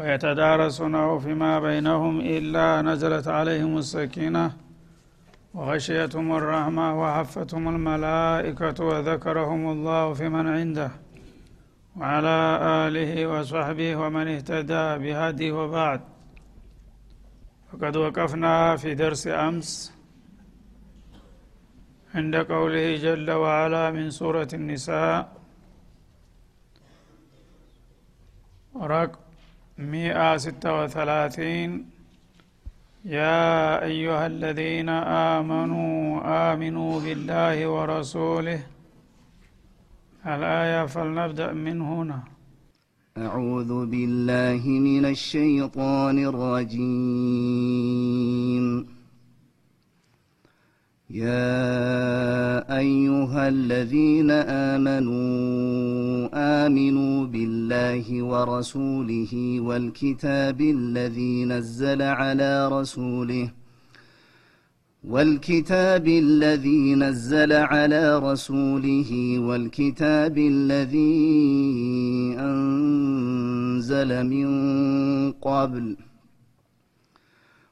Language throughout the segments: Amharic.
ويتدارسونه فيما بينهم إلا نزلت عليهم السكينة وغشيتهم الرحمة وحفتهم الملائكة وذكرهم الله في من عنده وعلى آله وصحبه ومن اهتدى بهدي وبعد. فقد وقفنا في درس أمس عند قوله جل وعلا من سورة النساء رقم مئة ستة وثلاثين. يا أيها الذين آمنوا آمنوا بالله ورسوله. الآية فلنبدأ من هنا. أعوذ بالله من الشيطان الرجيم. يا أيها الذين آمنوا آمنوا بالله ورسوله والكتاب الذي نزل على رسوله والكتاب الذي نزل على رسوله والكتاب الذي أنزل من قبل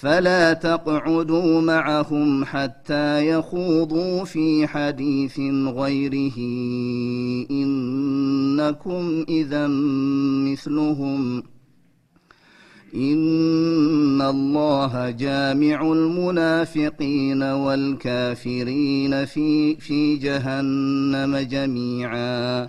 فلا تقعدوا معهم حتى يخوضوا في حديث غيره. إنكم إذا مثلهم. إن الله جامع المنافقين والكافرين في في جهنم جميعا.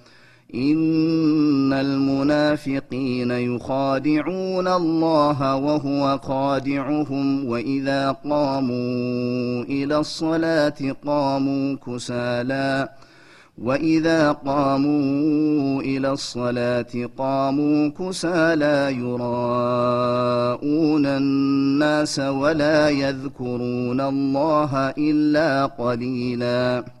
ان المنافقين يخادعون الله وهو خادعهم واذا قاموا إلى الصلاه قاموا كسالى واذا قاموا إلى الصلاه قاموا كسالى يراءون الناس ولا يذكرون الله الا قليلا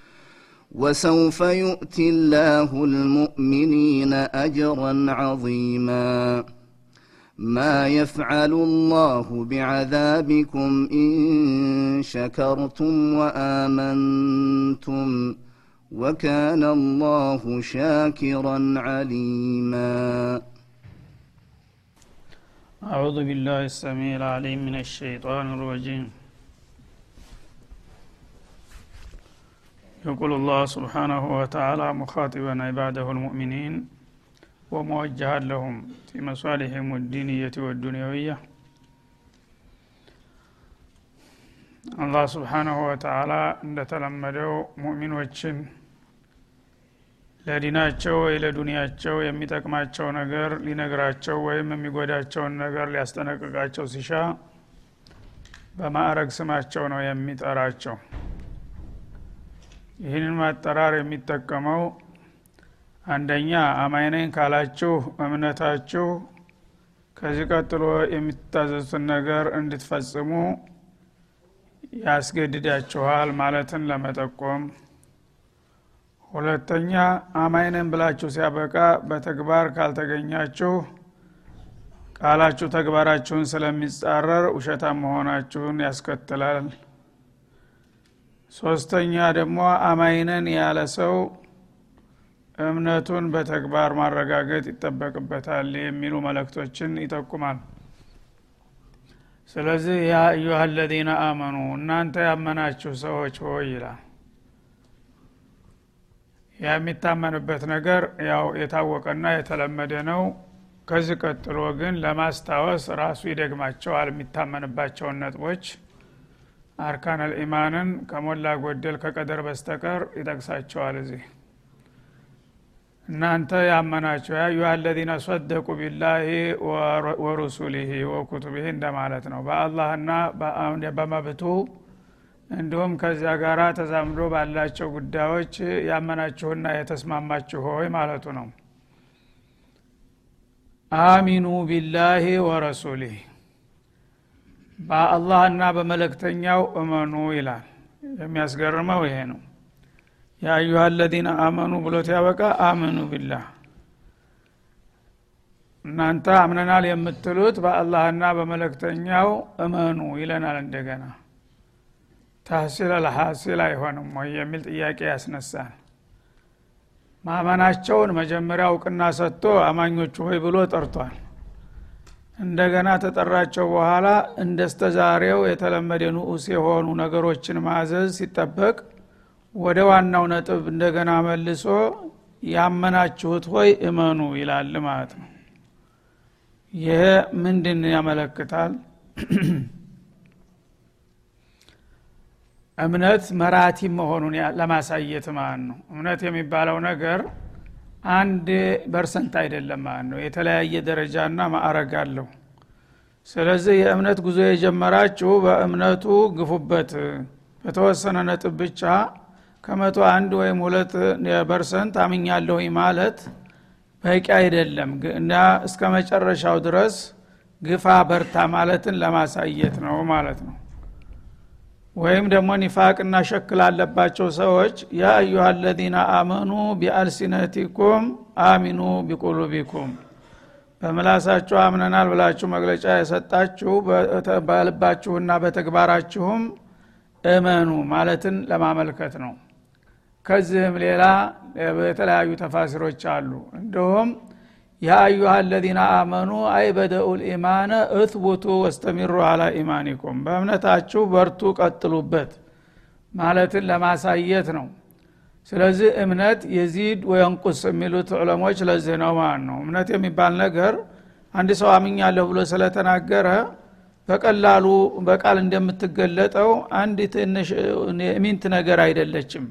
وسوف يؤتي الله المؤمنين أجرا عظيما. ما يفعل الله بعذابكم إن شكرتم وآمنتم وكان الله شاكرا عليما. أعوذ بالله السميع العليم من الشيطان الرجيم. يقول الله سبحانه وتعالى مخاطبا عباده المؤمنين وموجها لهم في مصالحهم الدينية والدنيوية አላህ ስብሓናሁ ወተዓላ እንደተለመደው ሙእሚኖችን ለዲናቸው ወይ ለዱንያቸው የሚጠቅማቸው ነገር ሊነግራቸው ወይም የሚጎዳቸውን ነገር ሊያስጠነቅቃቸው ሲሻ በማዕረግ ስማቸው ነው የሚጠራቸው ይህንን ማጠራር የሚጠቀመው አንደኛ አማይነኝ ካላችሁ እምነታችሁ ከዚህ ቀጥሎ የሚታዘዙትን ነገር እንድትፈጽሙ ያስገድዳችኋል ማለትን ለመጠቆም። ሁለተኛ አማይነን ብላችሁ ሲያበቃ በተግባር ካልተገኛችሁ ቃላችሁ ተግባራችሁን ስለሚጻረር ውሸታም መሆናችሁን ያስከትላል ሶስተኛ ደግሞ አማይነን ያለ ሰው እምነቱን በተግባር ማረጋገጥ ይጠበቅበታል የሚሉ መለክቶችን ይጠቁማል። ስለዚህ ያ አዩሃ አለዚነ አመኑ እናንተ ያመናችሁ ሰዎች ሆይ ይላል። የሚታመንበት ነገር ያው የታወቀና የተለመደ ነው። ከዚህ ቀጥሎ ግን ለማስታወስ ራሱ ይደግማቸዋል የሚታመንባቸውን ነጥቦች አርካን አልኢማንን ከሞላ ጎደል ከቀደር በስተቀር ይጠቅሳቸዋል እዚህ። እናንተ ያመናችሁ ያ አለዚነ ሰደቁ ቢላሂ ወሩሱሊህ ወኩቱቢህ እንደማለት ነው። በአላህና በመብቱ እንዲሁም ከዚያ ጋር ተዛምዶ ባላቸው ጉዳዮች ያመናችሁና የተስማማችሁ ሆይ ማለቱ ነው። አሚኑ ቢላሂ ወረሱሊህ በአላህና በመለክተኛው እመኑ ይላል። የሚያስገርመው ይሄ ነው። የአዩሃ አለዚነ አመኑ ብሎት ያበቃ አምኑ ቢላህ። እናንተ አምነናል የምትሉት በአላህና በመለክተኛው እመኑ ይለናል እንደገና። ታህሲል አልሐሲል አይሆንም ወይ የሚል ጥያቄ ያስነሳል። ማመናቸውን መጀመሪያ እውቅና ሰጥቶ አማኞቹ ሆይ ብሎ ጠርቷል እንደገና ተጠራቸው በኋላ እንደስተዛሬው የተለመደ ንዑስ የሆኑ ነገሮችን ማዘዝ ሲጠበቅ ወደ ዋናው ነጥብ እንደገና መልሶ ያመናችሁት ሆይ እመኑ ይላል ማለት ነው። ይሄ ምንድን ያመለክታል? እምነት መራቲ መሆኑን ለማሳየት ማለት ነው። እምነት የሚባለው ነገር አንድ percent አይደለም ማለት ነው። የተለያየ ደረጃና ማዕረግ አለው። ስለዚህ የእምነት ጉዞ የጀመራችሁ በእምነቱ ግፉበት። በተወሰነ ነጥብ ብቻ ከመቶ አንድ ወይም ሁለት percent አምኛለሁኝ ማለት በቂ አይደለም። እና እስከ መጨረሻው ድረስ ግፋ በርታ ማለትን ለማሳየት ነው ማለት ነው ወይም ደግሞ ኒፋቅና ሸክል አለባቸው ሰዎች ያ አዩሃ አለዚነ አመኑ ቢአልሲነቲኩም አሚኑ ቢቁሉቢኩም። በምላሳችሁ አምነናል ብላችሁ መግለጫ የሰጣችሁ በልባችሁና በተግባራችሁም እመኑ ማለትን ለማመልከት ነው። ከዚህም ሌላ የተለያዩ ተፋሲሮች አሉ። እንዲሁም ያ አዩሃ አመኑ አይ በደኡ ልኢማነ እትቡቱ ወስተሚሩ አላ ኢማኒኩም። በእምነታችሁ በርቱ ቀጥሉበት ማለትን ለማሳየት ነው። ስለዚህ እምነት የዚድ ወየንቁስ የሚሉት ዑለሞች ለዚህ ነው ማለት ነው። እምነት የሚባል ነገር አንድ ሰው አምኛለሁ ብሎ ስለተናገረ በቀላሉ በቃል እንደምትገለጠው አንድ ትንሽ ሚንት ነገር አይደለችም።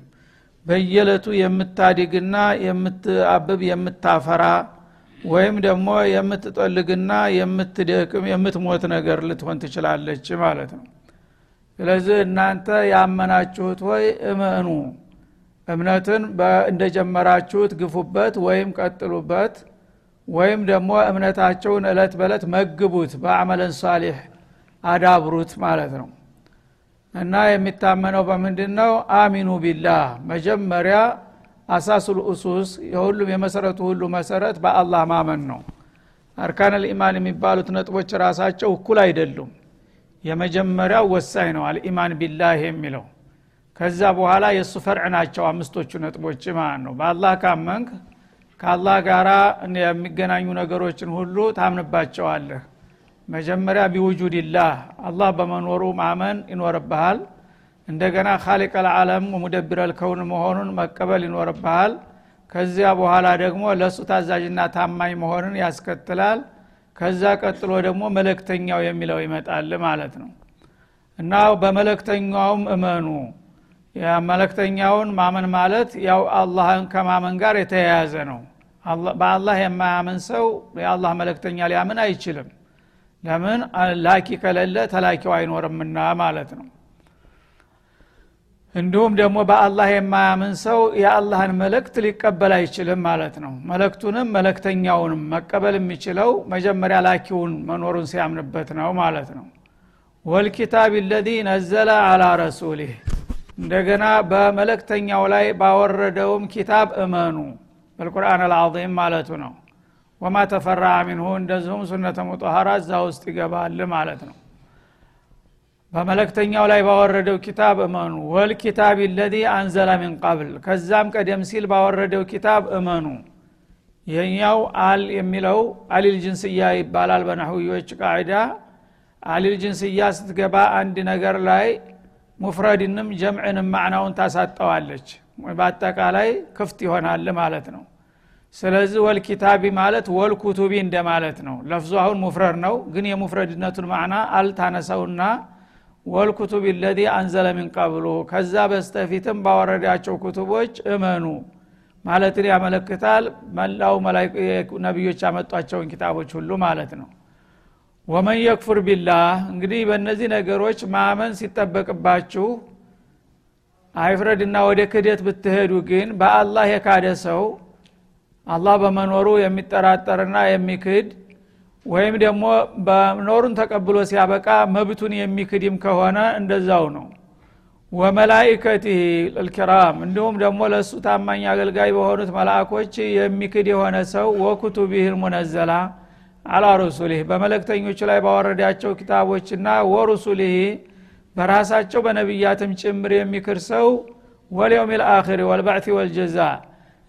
በየለቱ የምታድግና የምትአብብ የምታፈራ ወይም ደግሞ የምትጠልግና የምትደክም የምትሞት ነገር ልትሆን ትችላለች ማለት ነው። ስለዚህ እናንተ ያመናችሁት ወይ እመኑ። እምነትን እንደጀመራችሁት ግፉበት ወይም ቀጥሉበት። ወይም ደግሞ እምነታቸውን እለት በለት መግቡት በአመለን ሳሊሕ አዳብሩት ማለት ነው። እና የሚታመነው በምንድን ነው አሚኑ ቢላህ። መጀመሪያ أساس الأسس የሁሉም የመሰረቱ ሁሉ መሰረት በአላህ ማመን ነው። أركان الإيمان የሚባሉት ነጥቦች ራሳቸው እኩል አይደሉም። የመጀመሪያው ወሳኝ ነው الإيمان بالله የሚለው። ከዛ በኋላ የእሱ فرع ናቸው አምስቶቹ ነጥቦች ማለት ነው። በአላህ ካመንክ ከአላህ ጋር የሚገናኙ ነገሮችን ሁሉ ታምንባቸዋለህ። መጀመሪያ بوجود الله አላህ በመኖሩ ማመን ይኖርብሃል እንደገና ካሊቅ ልዓለም ሙደብር ልከውን መሆኑን መቀበል ይኖርብሃል። ከዚያ በኋላ ደግሞ ለእሱ ታዛዥና ታማኝ መሆንን ያስከትላል። ከዛ ቀጥሎ ደግሞ መለክተኛው የሚለው ይመጣል ማለት ነው። እና በመለክተኛውም እመኑ። መለክተኛውን ማመን ማለት ያው አላህን ከማመን ጋር የተያያዘ ነው። በአላህ የማያምን ሰው የአላህ መለክተኛ ሊያምን አይችልም። ለምን? ላኪ ከሌለ ተላኪው አይኖርምና ማለት ነው እንዲሁም ደግሞ በአላህ የማያምን ሰው የአላህን መልእክት ሊቀበል አይችልም ማለት ነው። መለክቱንም መለክተኛውንም መቀበል የሚችለው መጀመሪያ ላኪውን መኖሩን ሲያምንበት ነው ማለት ነው። ወልኪታብ ለዚ ነዘለ አላ ረሱሊህ። እንደገና በመለክተኛው ላይ ባወረደውም ኪታብ እመኑ በልቁርአን አልዓظም ማለቱ ነው። ወማ ተፈራ ሚንሁ እንደዚሁም ሱነተ ሙጠሀራ እዛ ውስጥ ይገባል ማለት ነው በመለክተኛው ላይ ባወረደው ኪታብ እመኑ። ወልኪታብ ለዚ አንዘለ ሚን ቀብል ከዛም ቀደም ሲል ባወረደው ኪታብ እመኑ። ይህኛው አል የሚለው አሊል ጅንስያ ይባላል በናህዊዎች ቃዒዳ አሊል ጅንስያ ስትገባ አንድ ነገር ላይ ሙፍረድንም ጀምዕንም ማዕናውን ታሳጠዋለች በአጠቃላይ ክፍት ይሆናል ማለት ነው። ስለዚህ ወልኪታቢ ማለት ወልኩቱቢ እንደማለት ነው። ለፍዙ አሁን ሙፍረድ ነው ግን የሙፍረድነቱን ማዕና አልታነሰውና ወልኩቱብ ለዚ አንዘለ ሚን ከዛ በስተፊትም ባወረዳቸው ኩቱቦች እመኑ። ማለትን ያመለክታል። መላው ነቢዮች ያመጧቸውን ኪታቦች ሁሉ ማለት ነው። ወመን የክፉር ቢላህ እንግዲህ በእነዚህ ነገሮች ማመን ሲጠበቅባችሁ አይፍረድና ወደ ክደት ብትሄዱ ግን በአላህ የካደ ሰው አላህ በመኖሩ የሚጠራጠርና የሚክድ ወይም ደግሞ በኖሩን ተቀብሎ ሲያበቃ መብቱን የሚክድም ከሆነ እንደዛው ነው። ወመላይከቲህ ልኪራም እንዲሁም ደግሞ ለእሱ ታማኝ አገልጋይ በሆኑት መላእኮች የሚክድ የሆነ ሰው ወኩቱቢህ ልሙነዘላ አላ ሩሱሊህ በመለክተኞቹ ላይ ባወረዳቸው ኪታቦችና ወሩሱሊህ በራሳቸው በነቢያትም ጭምር የሚክር ሰው ወልየውም ልአክር ወልባዕቲ ወልጀዛ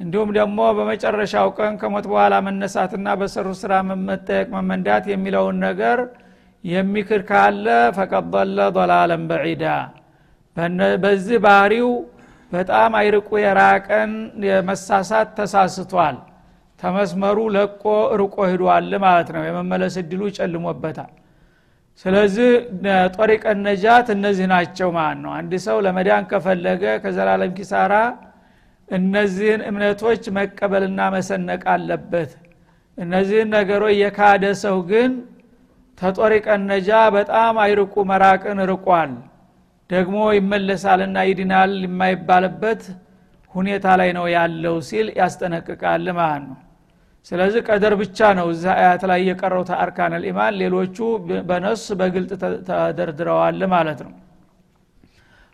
እንዲሁም ደግሞ በመጨረሻው ቀን ከሞት በኋላ መነሳትና በሰሩ ስራ መጠየቅ መመንዳት የሚለውን ነገር የሚክር ካለ ፈቀድ ضለ ضላለን በዒዳ። በዚህ ባህሪው በጣም አይርቁ የራቀን የመሳሳት ተሳስቷል። ተመስመሩ ለቆ ርቆ ሂዷል ማለት ነው። የመመለስ እድሉ ጨልሞበታል። ስለዚህ ጦሪቀ ነጃት እነዚህ ናቸው ማለት ነው። አንድ ሰው ለመዳን ከፈለገ ከዘላለም ኪሳራ እነዚህን እምነቶች መቀበልና መሰነቅ አለበት። እነዚህን ነገሮች የካደ ሰው ግን ተጦሪቀ ነጃ በጣም አይርቁ መራቅን ርቋል። ደግሞ ይመለሳልና ይድናል የማይባልበት ሁኔታ ላይ ነው ያለው ሲል ያስጠነቅቃል ማለት ነው። ስለዚህ ቀደር ብቻ ነው እዛ አያት ላይ የቀረው ተአርካን ልኢማን ሌሎቹ በነሱ በግልጥ ተደርድረዋል ማለት ነው።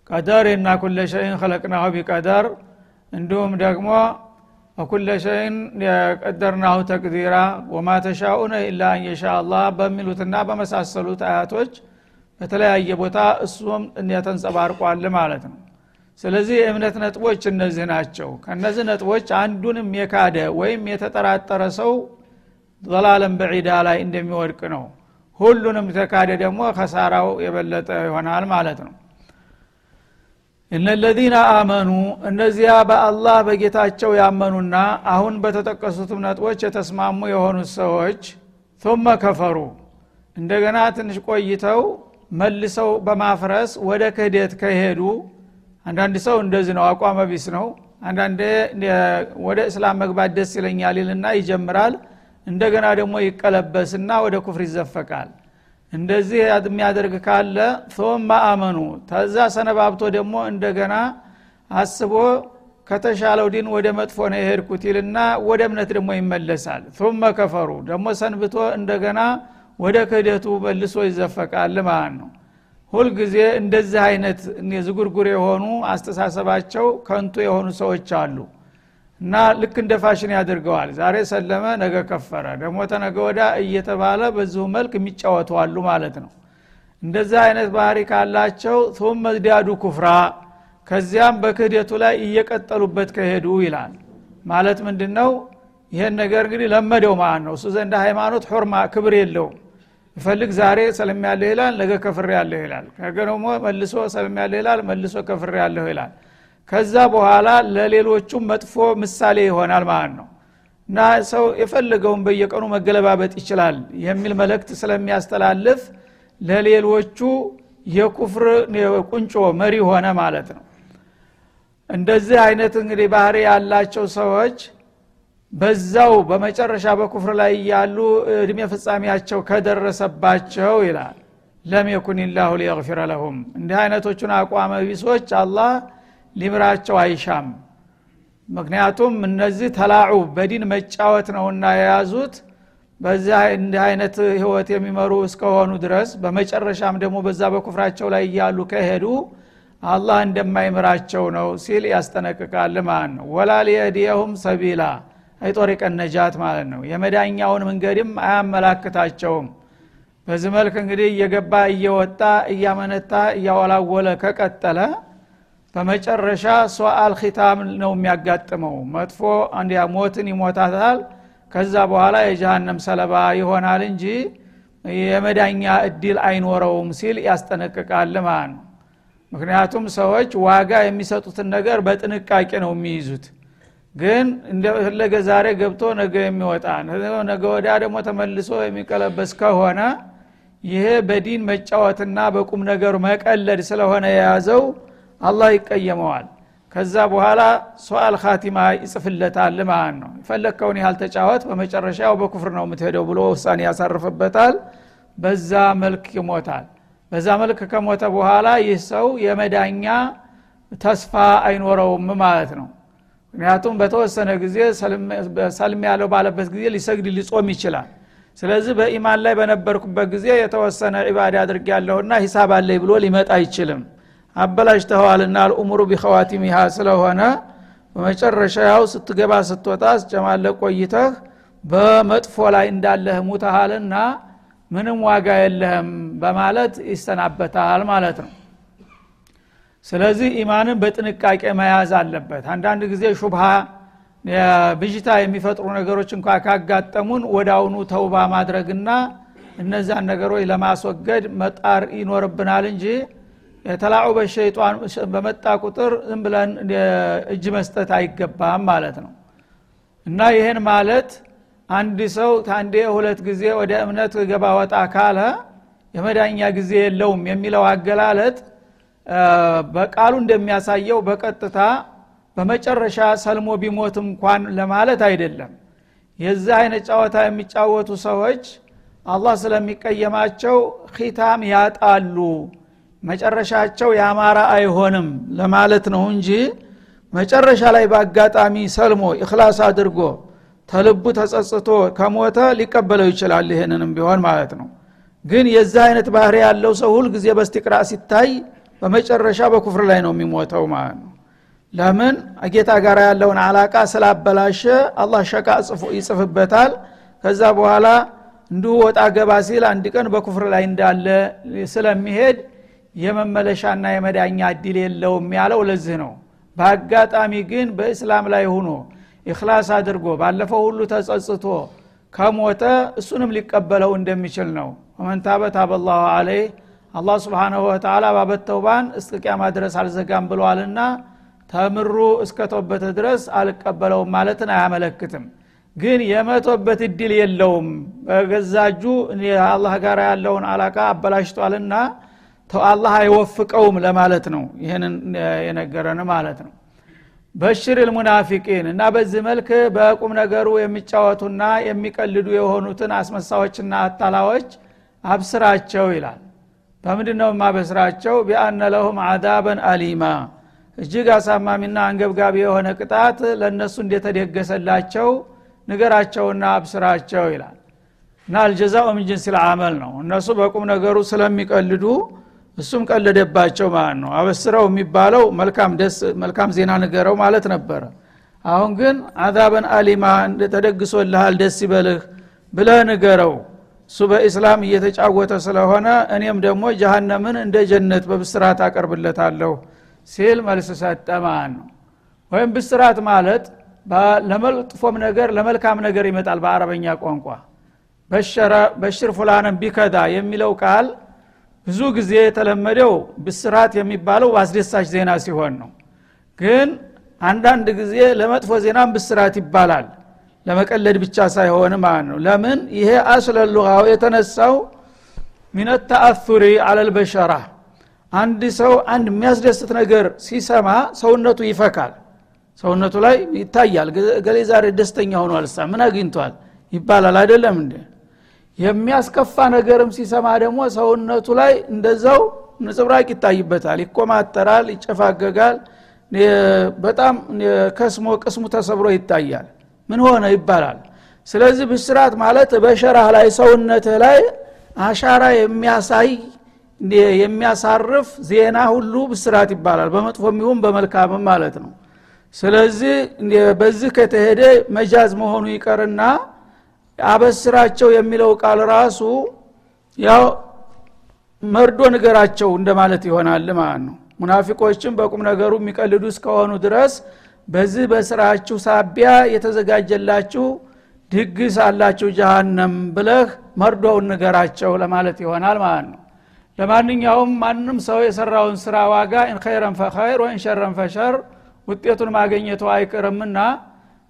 ቀደር እና ኩለ ሸይን ከለቅናሁ ቢቀደር እንዲሁም ደግሞ ወኩለ ሸይን የቀደርናሁ ተቅዲራ ወማ ተሻኡነ ኢላ አንየሻ አላህ በሚሉትና በመሳሰሉት አያቶች በተለያየ ቦታ እሱም ተንጸባርቋል ማለት ነው። ስለዚህ የእምነት ነጥቦች እነዚህ ናቸው። ከነዚህ ነጥቦች አንዱንም የካደ ወይም የተጠራጠረ ሰው ዘላለም በዒዳ ላይ እንደሚወድቅ ነው። ሁሉንም ተካደ ደግሞ ከሳራው የበለጠ ይሆናል ማለት ነው እነለዚነ አመኑ እነዚያ በአላህ በጌታቸው ያመኑና አሁን በተጠቀሱትም ነጥቦች የተስማሙ የሆኑት ሰዎች ثመ ከፈሩ። እንደገና ትንሽ ቆይተው መልሰው በማፍረስ ወደ ክህደት ከሄዱ አንዳንድ ሰው እንደዚህ ነው አቋመ ቢስ ነው። አንዳንዴ ወደ እስላም መግባት ደስ ይለኛል ይልና ይጀምራል። እንደገና ደግሞ ይቀለበስና ወደ ኩፍር ይዘፈቃል እንደዚህ የሚያደርግ ካለ ሶማ አመኑ። ተዛ ሰነባብቶ ደግሞ እንደገና አስቦ ከተሻለው ዲን ወደ መጥፎ ነው የሄድኩት ይልና ወደ እምነት ደግሞ ይመለሳል። ثመ ከፈሩ። ደግሞ ሰንብቶ እንደገና ወደ ክህደቱ መልሶ ይዘፈቃል ማለት ነው። ሁልጊዜ እንደዚህ አይነት ዝጉርጉር የሆኑ አስተሳሰባቸው ከንቱ የሆኑ ሰዎች አሉ። እና ልክ እንደ ፋሽን ያደርገዋል። ዛሬ ሰለመ ነገ ከፈረ። ደግሞ ተነገ ወዳ እየተባለ በዚሁ መልክ የሚጫወቱ አሉ ማለት ነው። እንደዚህ አይነት ባህሪ ካላቸው ቱም መዝዳዱ ኩፍራ ከዚያም በክህደቱ ላይ እየቀጠሉበት ከሄዱ ይላል። ማለት ምንድን ነው ይሄን ነገር እንግዲህ ለመደው ማለት ነው። እሱ ዘንድ ሃይማኖት ሑርማ ክብር የለውም። ይፈልግ ዛሬ ሰልም ያለሁ ይላል ነገ ከፍሬ ያለሁ ይላል። ነገ ደግሞ መልሶ ሰልም ያለሁ ይላል መልሶ ከፍሬ ያለሁ ይላል ከዛ በኋላ ለሌሎቹም መጥፎ ምሳሌ ይሆናል ማለት ነው። እና ሰው የፈለገውን በየቀኑ መገለባበጥ ይችላል የሚል መልእክት ስለሚያስተላልፍ ለሌሎቹ የኩፍር ቁንጮ መሪ ሆነ ማለት ነው። እንደዚህ አይነት እንግዲህ ባህሪ ያላቸው ሰዎች በዛው በመጨረሻ በኩፍር ላይ ያሉ እድሜ ፍጻሜያቸው ከደረሰባቸው ይላል። ለም የኩን ላሁ ሊየግፊረ ለሁም። እንዲህ አይነቶቹን አቋመ ቢሶች አላህ ሊምራቸው አይሻም። ምክንያቱም እነዚህ ተላዑ በዲን መጫወት ነውና የያዙት በዚህ እንዲህ አይነት ህይወት የሚመሩ እስከሆኑ ድረስ በመጨረሻም ደግሞ በዛ በኩፍራቸው ላይ እያሉ ከሄዱ አላህ እንደማይምራቸው ነው ሲል ያስጠነቅቃል ማለት ነው። ወላ ሰቢላ አይጦሪቀ ነጃት ማለት ነው። የመዳኛውን መንገድም አያመላክታቸውም። በዚህ መልክ እንግዲህ እየገባ እየወጣ እያመነታ እያወላወለ ከቀጠለ በመጨረሻ ሶአል ኪታም ነው የሚያጋጥመው። መጥፎ ሞትን ይሞታታል። ከዛ በኋላ የጀሃነም ሰለባ ይሆናል እንጂ የመዳኛ እድል አይኖረውም ሲል ያስጠነቅቃል ማለት ነው። ምክንያቱም ሰዎች ዋጋ የሚሰጡትን ነገር በጥንቃቄ ነው የሚይዙት። ግን እንደፈለገ ዛሬ ገብቶ ነገ የሚወጣ ነገ ወዲያ ደግሞ ተመልሶ የሚቀለበስ ከሆነ ይሄ በዲን መጫወትና በቁም ነገሩ መቀለድ ስለሆነ የያዘው አላህ ይቀየመዋል። ከዛ በኋላ ሶአል ካቲማ ይጽፍለታል ማለት ነው? የፈለግከውን ያህል ተጫወት በመጨረሻ ያው በኩፍር ነው የምትሄደው ብሎ ውሳኔ ያሳርፍበታል። በዛ መልክ ይሞታል። በዛ መልክ ከሞተ በኋላ ይህ ሰው የመዳኛ ተስፋ አይኖረውም ማለት ነው። ምክንያቱም በተወሰነ ጊዜ ሰልም ያለው ባለበት ጊዜ ሊሰግድ ሊጾም ይችላል። ስለዚህ በኢማን ላይ በነበርኩበት ጊዜ የተወሰነ ዒባዳ አድርግ ያለሁና ሂሳብ አለኝ ብሎ ሊመጣ አይችልም አበላሽተዋልና አልኡሙሩ ቢኸዋቲሚሃ ስለሆነ በመጨረሻ ያው ስትገባ ስትወጣ ስጨማለ ቆይተህ በመጥፎ ላይ እንዳለህ ሙተሃልና ምንም ዋጋ የለህም በማለት ይሰናበታል ማለት ነው። ስለዚህ ኢማንን በጥንቃቄ መያዝ አለበት። አንዳንድ ጊዜ ሹብሃ ብዥታ የሚፈጥሩ ነገሮች እንኳ ካጋጠሙን ወደ አውኑ ተውባ ማድረግና እነዛን ነገሮች ለማስወገድ መጣር ይኖርብናል እንጂ የተላዑ በሸይጧን በመጣ ቁጥር ዝም ብለን እጅ መስጠት አይገባም ማለት ነው። እና ይህን ማለት አንድ ሰው ታንዴ ሁለት ጊዜ ወደ እምነት ገባ ወጣ ካለ የመዳኛ ጊዜ የለውም የሚለው አገላለጥ በቃሉ እንደሚያሳየው በቀጥታ በመጨረሻ ሰልሞ ቢሞት እንኳን ለማለት አይደለም። የዚህ አይነት ጨዋታ የሚጫወቱ ሰዎች አላህ ስለሚቀየማቸው ኺታም ያጣሉ መጨረሻቸው ያማረ አይሆንም ለማለት ነው እንጂ መጨረሻ ላይ በአጋጣሚ ሰልሞ እክላስ አድርጎ ተልቡ ተጸጽቶ ከሞተ ሊቀበለው ይችላል ይህንንም ቢሆን ማለት ነው። ግን የዚህ አይነት ባህሪ ያለው ሰው ሁል ጊዜ በስቲቅራ ሲታይ በመጨረሻ በኩፍር ላይ ነው የሚሞተው ማለት ነው። ለምን? ጌታ ጋር ያለውን علاقة ስላበላሸ አላህ شقاء ይጽፍበታል። ከዛ በኋላ እንዲሁ ወጣ ገባ ሲል አንድ ቀን በኩፍር ላይ እንዳለ ስለሚሄድ የመመለሻና የመዳኛ እድል የለውም ያለው ለዚህ ነው። በአጋጣሚ ግን በእስላም ላይ ሆኖ إخلاص አድርጎ ባለፈው ሁሉ ተጸጽቶ ከሞተ እሱንም ሊቀበለው እንደሚችል ነው። ومن تاب تاب الله عليه አላህ ስብሓናሁ ወተላ ባበተውባን እስከ ቅያማ ድረስ አልዘጋም ብለዋልና ተምሩ እስከ ቶበት ድረስ አልቀበለውም ማለትን አያመለክትም። ግን የመቶበት እድል የለውም። በገዛጁ አላህ ጋር ያለውን አላቃ አበላሽቷልና አላህ አይወፍቀውም ለማለት ነው ይህንን የነገረን ማለት ነው። በሽር ልሙናፊቂን እና በዚህ መልክ በቁም ነገሩ የሚጫወቱና የሚቀልዱ የሆኑትን አስመሳዎችና አታላዎች አብስራቸው ይላል። በምንድ ነው ማበስራቸው ቢአነ ለሁም አዛበን አሊማ። እጅግ አሳማሚና አንገብጋቢ የሆነ ቅጣት ለእነሱ እንደተደገሰላቸው ንገራቸውና አብስራቸው ይላል። እና አልጀዛኡ ምን ጅንስ ነው። እነሱ በቁም ነገሩ ስለሚቀልዱ እሱም ቀለደባቸው ማለት ነው። አበስረው የሚባለው መልካም ዜና ንገረው ማለት ነበረ። አሁን ግን አዛበን አሊማ ተደግሶልሃል ደስ ይበልህ ብለህ ንገረው። እሱ በኢስላም እየተጫወተ ስለሆነ እኔም ደግሞ ጀሃነምን እንደ ጀነት በብስራት አቀርብለታለሁ ሲል መልስ ሰጠ ማለት ነው። ወይም ብስራት ማለት ለመጥፎም ነገር ለመልካም ነገር ይመጣል በአረበኛ ቋንቋ። በሽር ፉላንን ቢከዳ የሚለው ቃል ብዙ ጊዜ የተለመደው ብስራት የሚባለው በአስደሳች ዜና ሲሆን ነው። ግን አንዳንድ ጊዜ ለመጥፎ ዜናም ብስራት ይባላል። ለመቀለድ ብቻ ሳይሆን ማለት ነው። ለምን? ይሄ አስለ ሉጋው የተነሳው ሚነ ተአثሪ አለልበሸራ አንድ ሰው አንድ የሚያስደስት ነገር ሲሰማ ሰውነቱ ይፈካል። ሰውነቱ ላይ ይታያል። ገሌ ዛሬ ደስተኛ ሆኗል ሳ ምን አግኝቷል? ይባላል። አይደለም እንዴ የሚያስከፋ ነገርም ሲሰማ ደግሞ ሰውነቱ ላይ እንደዛው ንጽብራቅ ይታይበታል። ይኮማተራል ይጨፋገጋል በጣም ከስሞ ቅስሙ ተሰብሮ ይታያል። ምን ሆነ ይባላል። ስለዚህ ብስራት ማለት በሸራህ ላይ ሰውነትህ ላይ አሻራ የሚያሳይ የሚያሳርፍ ዜና ሁሉ ብስራት ይባላል። በመጥፎም ይሁን በመልካምም ማለት ነው። ስለዚህ በዚህ ከተሄደ መጃዝ መሆኑ ይቀርና አበስራቸው የሚለው ቃል ራሱ ያው መርዶ ንገራቸው እንደማለት ይሆናል ማለት ነው። ሙናፊቆችም በቁም ነገሩ የሚቀልዱ እስከሆኑ ድረስ በዚህ በስራችሁ ሳቢያ የተዘጋጀላችሁ ድግስ አላችሁ ጀሃነም ብለህ መርዶውን ንገራቸው ለማለት ይሆናል ማለት ነው። ለማንኛውም ማንም ሰው የሰራውን ስራ ዋጋ ኢንኸይረን ፈኸይር ወይን ሸረን ፈሸር ውጤቱን ማገኘቱ አይቅርምና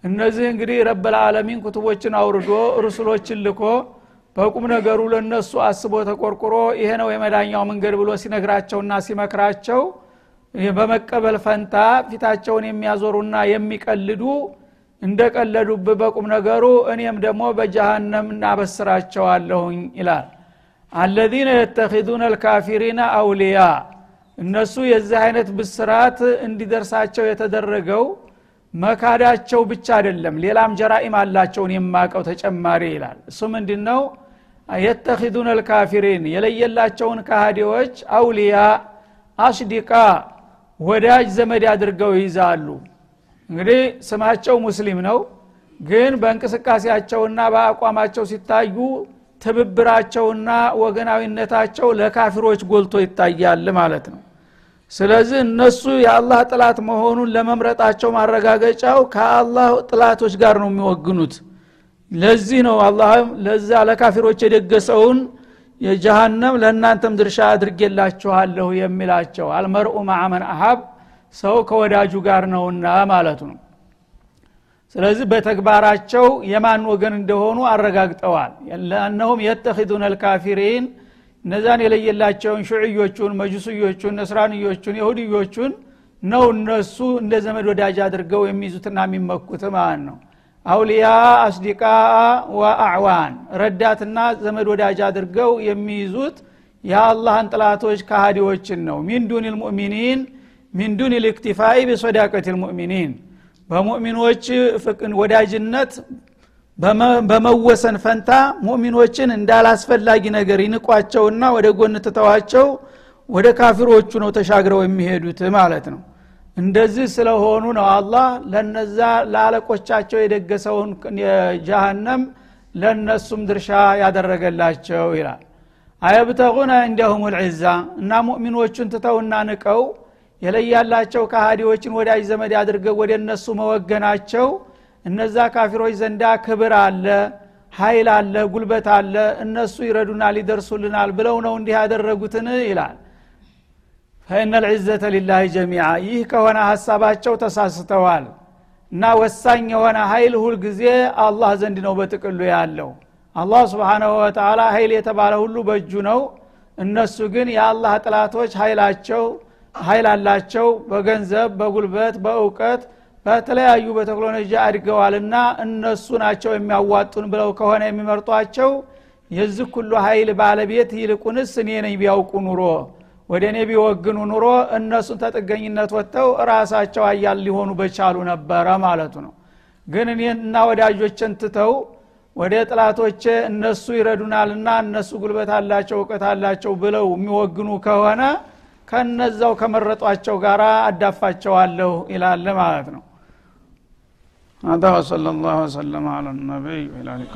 እነዚህ እንግዲህ ረበልዓለሚን ኩቱቦችን አውርዶ ርሱሎችን ልኮ በቁም ነገሩ ለነሱ አስቦ ተቆርቁሮ ይሄ ነው የመዳኛው መንገድ ብሎ ሲነግራቸውና ሲመክራቸው በመቀበል ፈንታ ፊታቸውን የሚያዞሩና የሚቀልዱ እንደቀለዱብ በቁም ነገሩ እኔም ደግሞ በጀሃነም እናበስራቸዋለሁኝ ይላል። አለዚነ የተኪዱነ ልካፊሪነ አውልያ እነሱ የዚህ አይነት ብስራት እንዲደርሳቸው የተደረገው መካዳቸው ብቻ አይደለም ሌላም ጀራኢም አላቸውን የማቀው ተጨማሪ ይላል። እሱ ምንድ ነው የተኪዱነ ልካፊሪን የለየላቸውን ካሃዲዎች አውልያ አስዲቃ ወዳጅ ዘመድ አድርገው ይይዛሉ። እንግዲህ ስማቸው ሙስሊም ነው ግን በእንቅስቃሴያቸውና በአቋማቸው ሲታዩ ትብብራቸውና ወገናዊነታቸው ለካፊሮች ጎልቶ ይታያል ማለት ነው ስለዚህ እነሱ የአላህ ጥላት መሆኑን ለመምረጣቸው ማረጋገጫው ከአላህ ጥላቶች ጋር ነው የሚወግኑት። ለዚህ ነው አላህም ለዛ ለካፊሮች የደገሰውን የጀሃነም ለእናንተም ድርሻ አድርጌላችኋለሁ የሚላቸው አልመርኡ ማዕመን አሀብ ሰው ከወዳጁ ጋር ነውና ማለቱ ነው። ስለዚህ በተግባራቸው የማን ወገን እንደሆኑ አረጋግጠዋል። ለአነሁም የተኪዱን ልካፊሪን እነዛን የለየላቸውን ሹዕዮቹን መጁስዮቹን ነስራንዮቹን የሁድዮቹን ነው እነሱ እንደ ዘመድ ወዳጅ አድርገው የሚይዙትና የሚመኩት ማለት ነው። አውሊያ አስዲቃ ወአዕዋን ረዳትና ዘመድ ወዳጅ አድርገው የሚይዙት የአላህን ጥላቶች ካሃዲዎችን ነው። ሚን ልሙእሚኒን ሚን ዱን ቢሶዳቀት ልሙእሚኒን በሙእሚኖች ወዳጅነት በመወሰን ፈንታ ሙእሚኖችን እንዳላስፈላጊ ነገር ይንቋቸውና ወደ ጎን ትተዋቸው ወደ ካፊሮቹ ነው ተሻግረው የሚሄዱት ማለት ነው። እንደዚህ ስለሆኑ ነው አላህ ለነዛ ለአለቆቻቸው የደገሰውን ጀሃነም ለእነሱም ድርሻ ያደረገላቸው ይላል። አየብተጉነ እንደሁም ልዕዛ እና ሙእሚኖቹን ትተውና ንቀው የለያላቸው ከሃዲዎችን ወዳጅ ዘመድ አድርገው ወደ እነሱ መወገናቸው እነዛ ካፊሮች ዘንዳ ክብር አለ ኃይል አለ ጉልበት አለ እነሱ ይረዱናል ይደርሱልናል ብለው ነው እንዲህ ያደረጉትን ይላል። ፈኢነ ልዕዘተ ሊላህ ጀሚዓ። ይህ ከሆነ ሀሳባቸው ተሳስተዋል። እና ወሳኝ የሆነ ኃይል ሁልጊዜ አላህ ዘንድ ነው በጥቅሉ ያለው። አላህ ስብሓናሁ ወተላ ኃይል የተባለ ሁሉ በእጁ ነው። እነሱ ግን የአላህ ጥላቶች ኃይላቸው ኃይል አላቸው። በገንዘብ በጉልበት በእውቀት በተለያዩ በቴክኖሎጂ አድገዋልና እነሱ ናቸው የሚያዋጡን ብለው ከሆነ የሚመርጧቸው የዚህ ሁሉ ኃይል ባለቤት ይልቁንስ እኔ ነኝ ቢያውቁ ኑሮ ወደ እኔ ቢወግኑ ኑሮ እነሱን ተጥገኝነት ወጥተው ራሳቸው አያል ሊሆኑ በቻሉ ነበረ ማለቱ ነው። ግን እኔና ወዳጆችን ትተው ወደ ጥላቶቼ እነሱ ይረዱናልና እነሱ ጉልበት አላቸው እውቀት አላቸው ብለው የሚወግኑ ከሆነ ከነዛው ከመረጧቸው ጋር አዳፋቸዋለሁ ይላል ማለት ነው هذا وصلى الله وسلم على النبي وعلى آله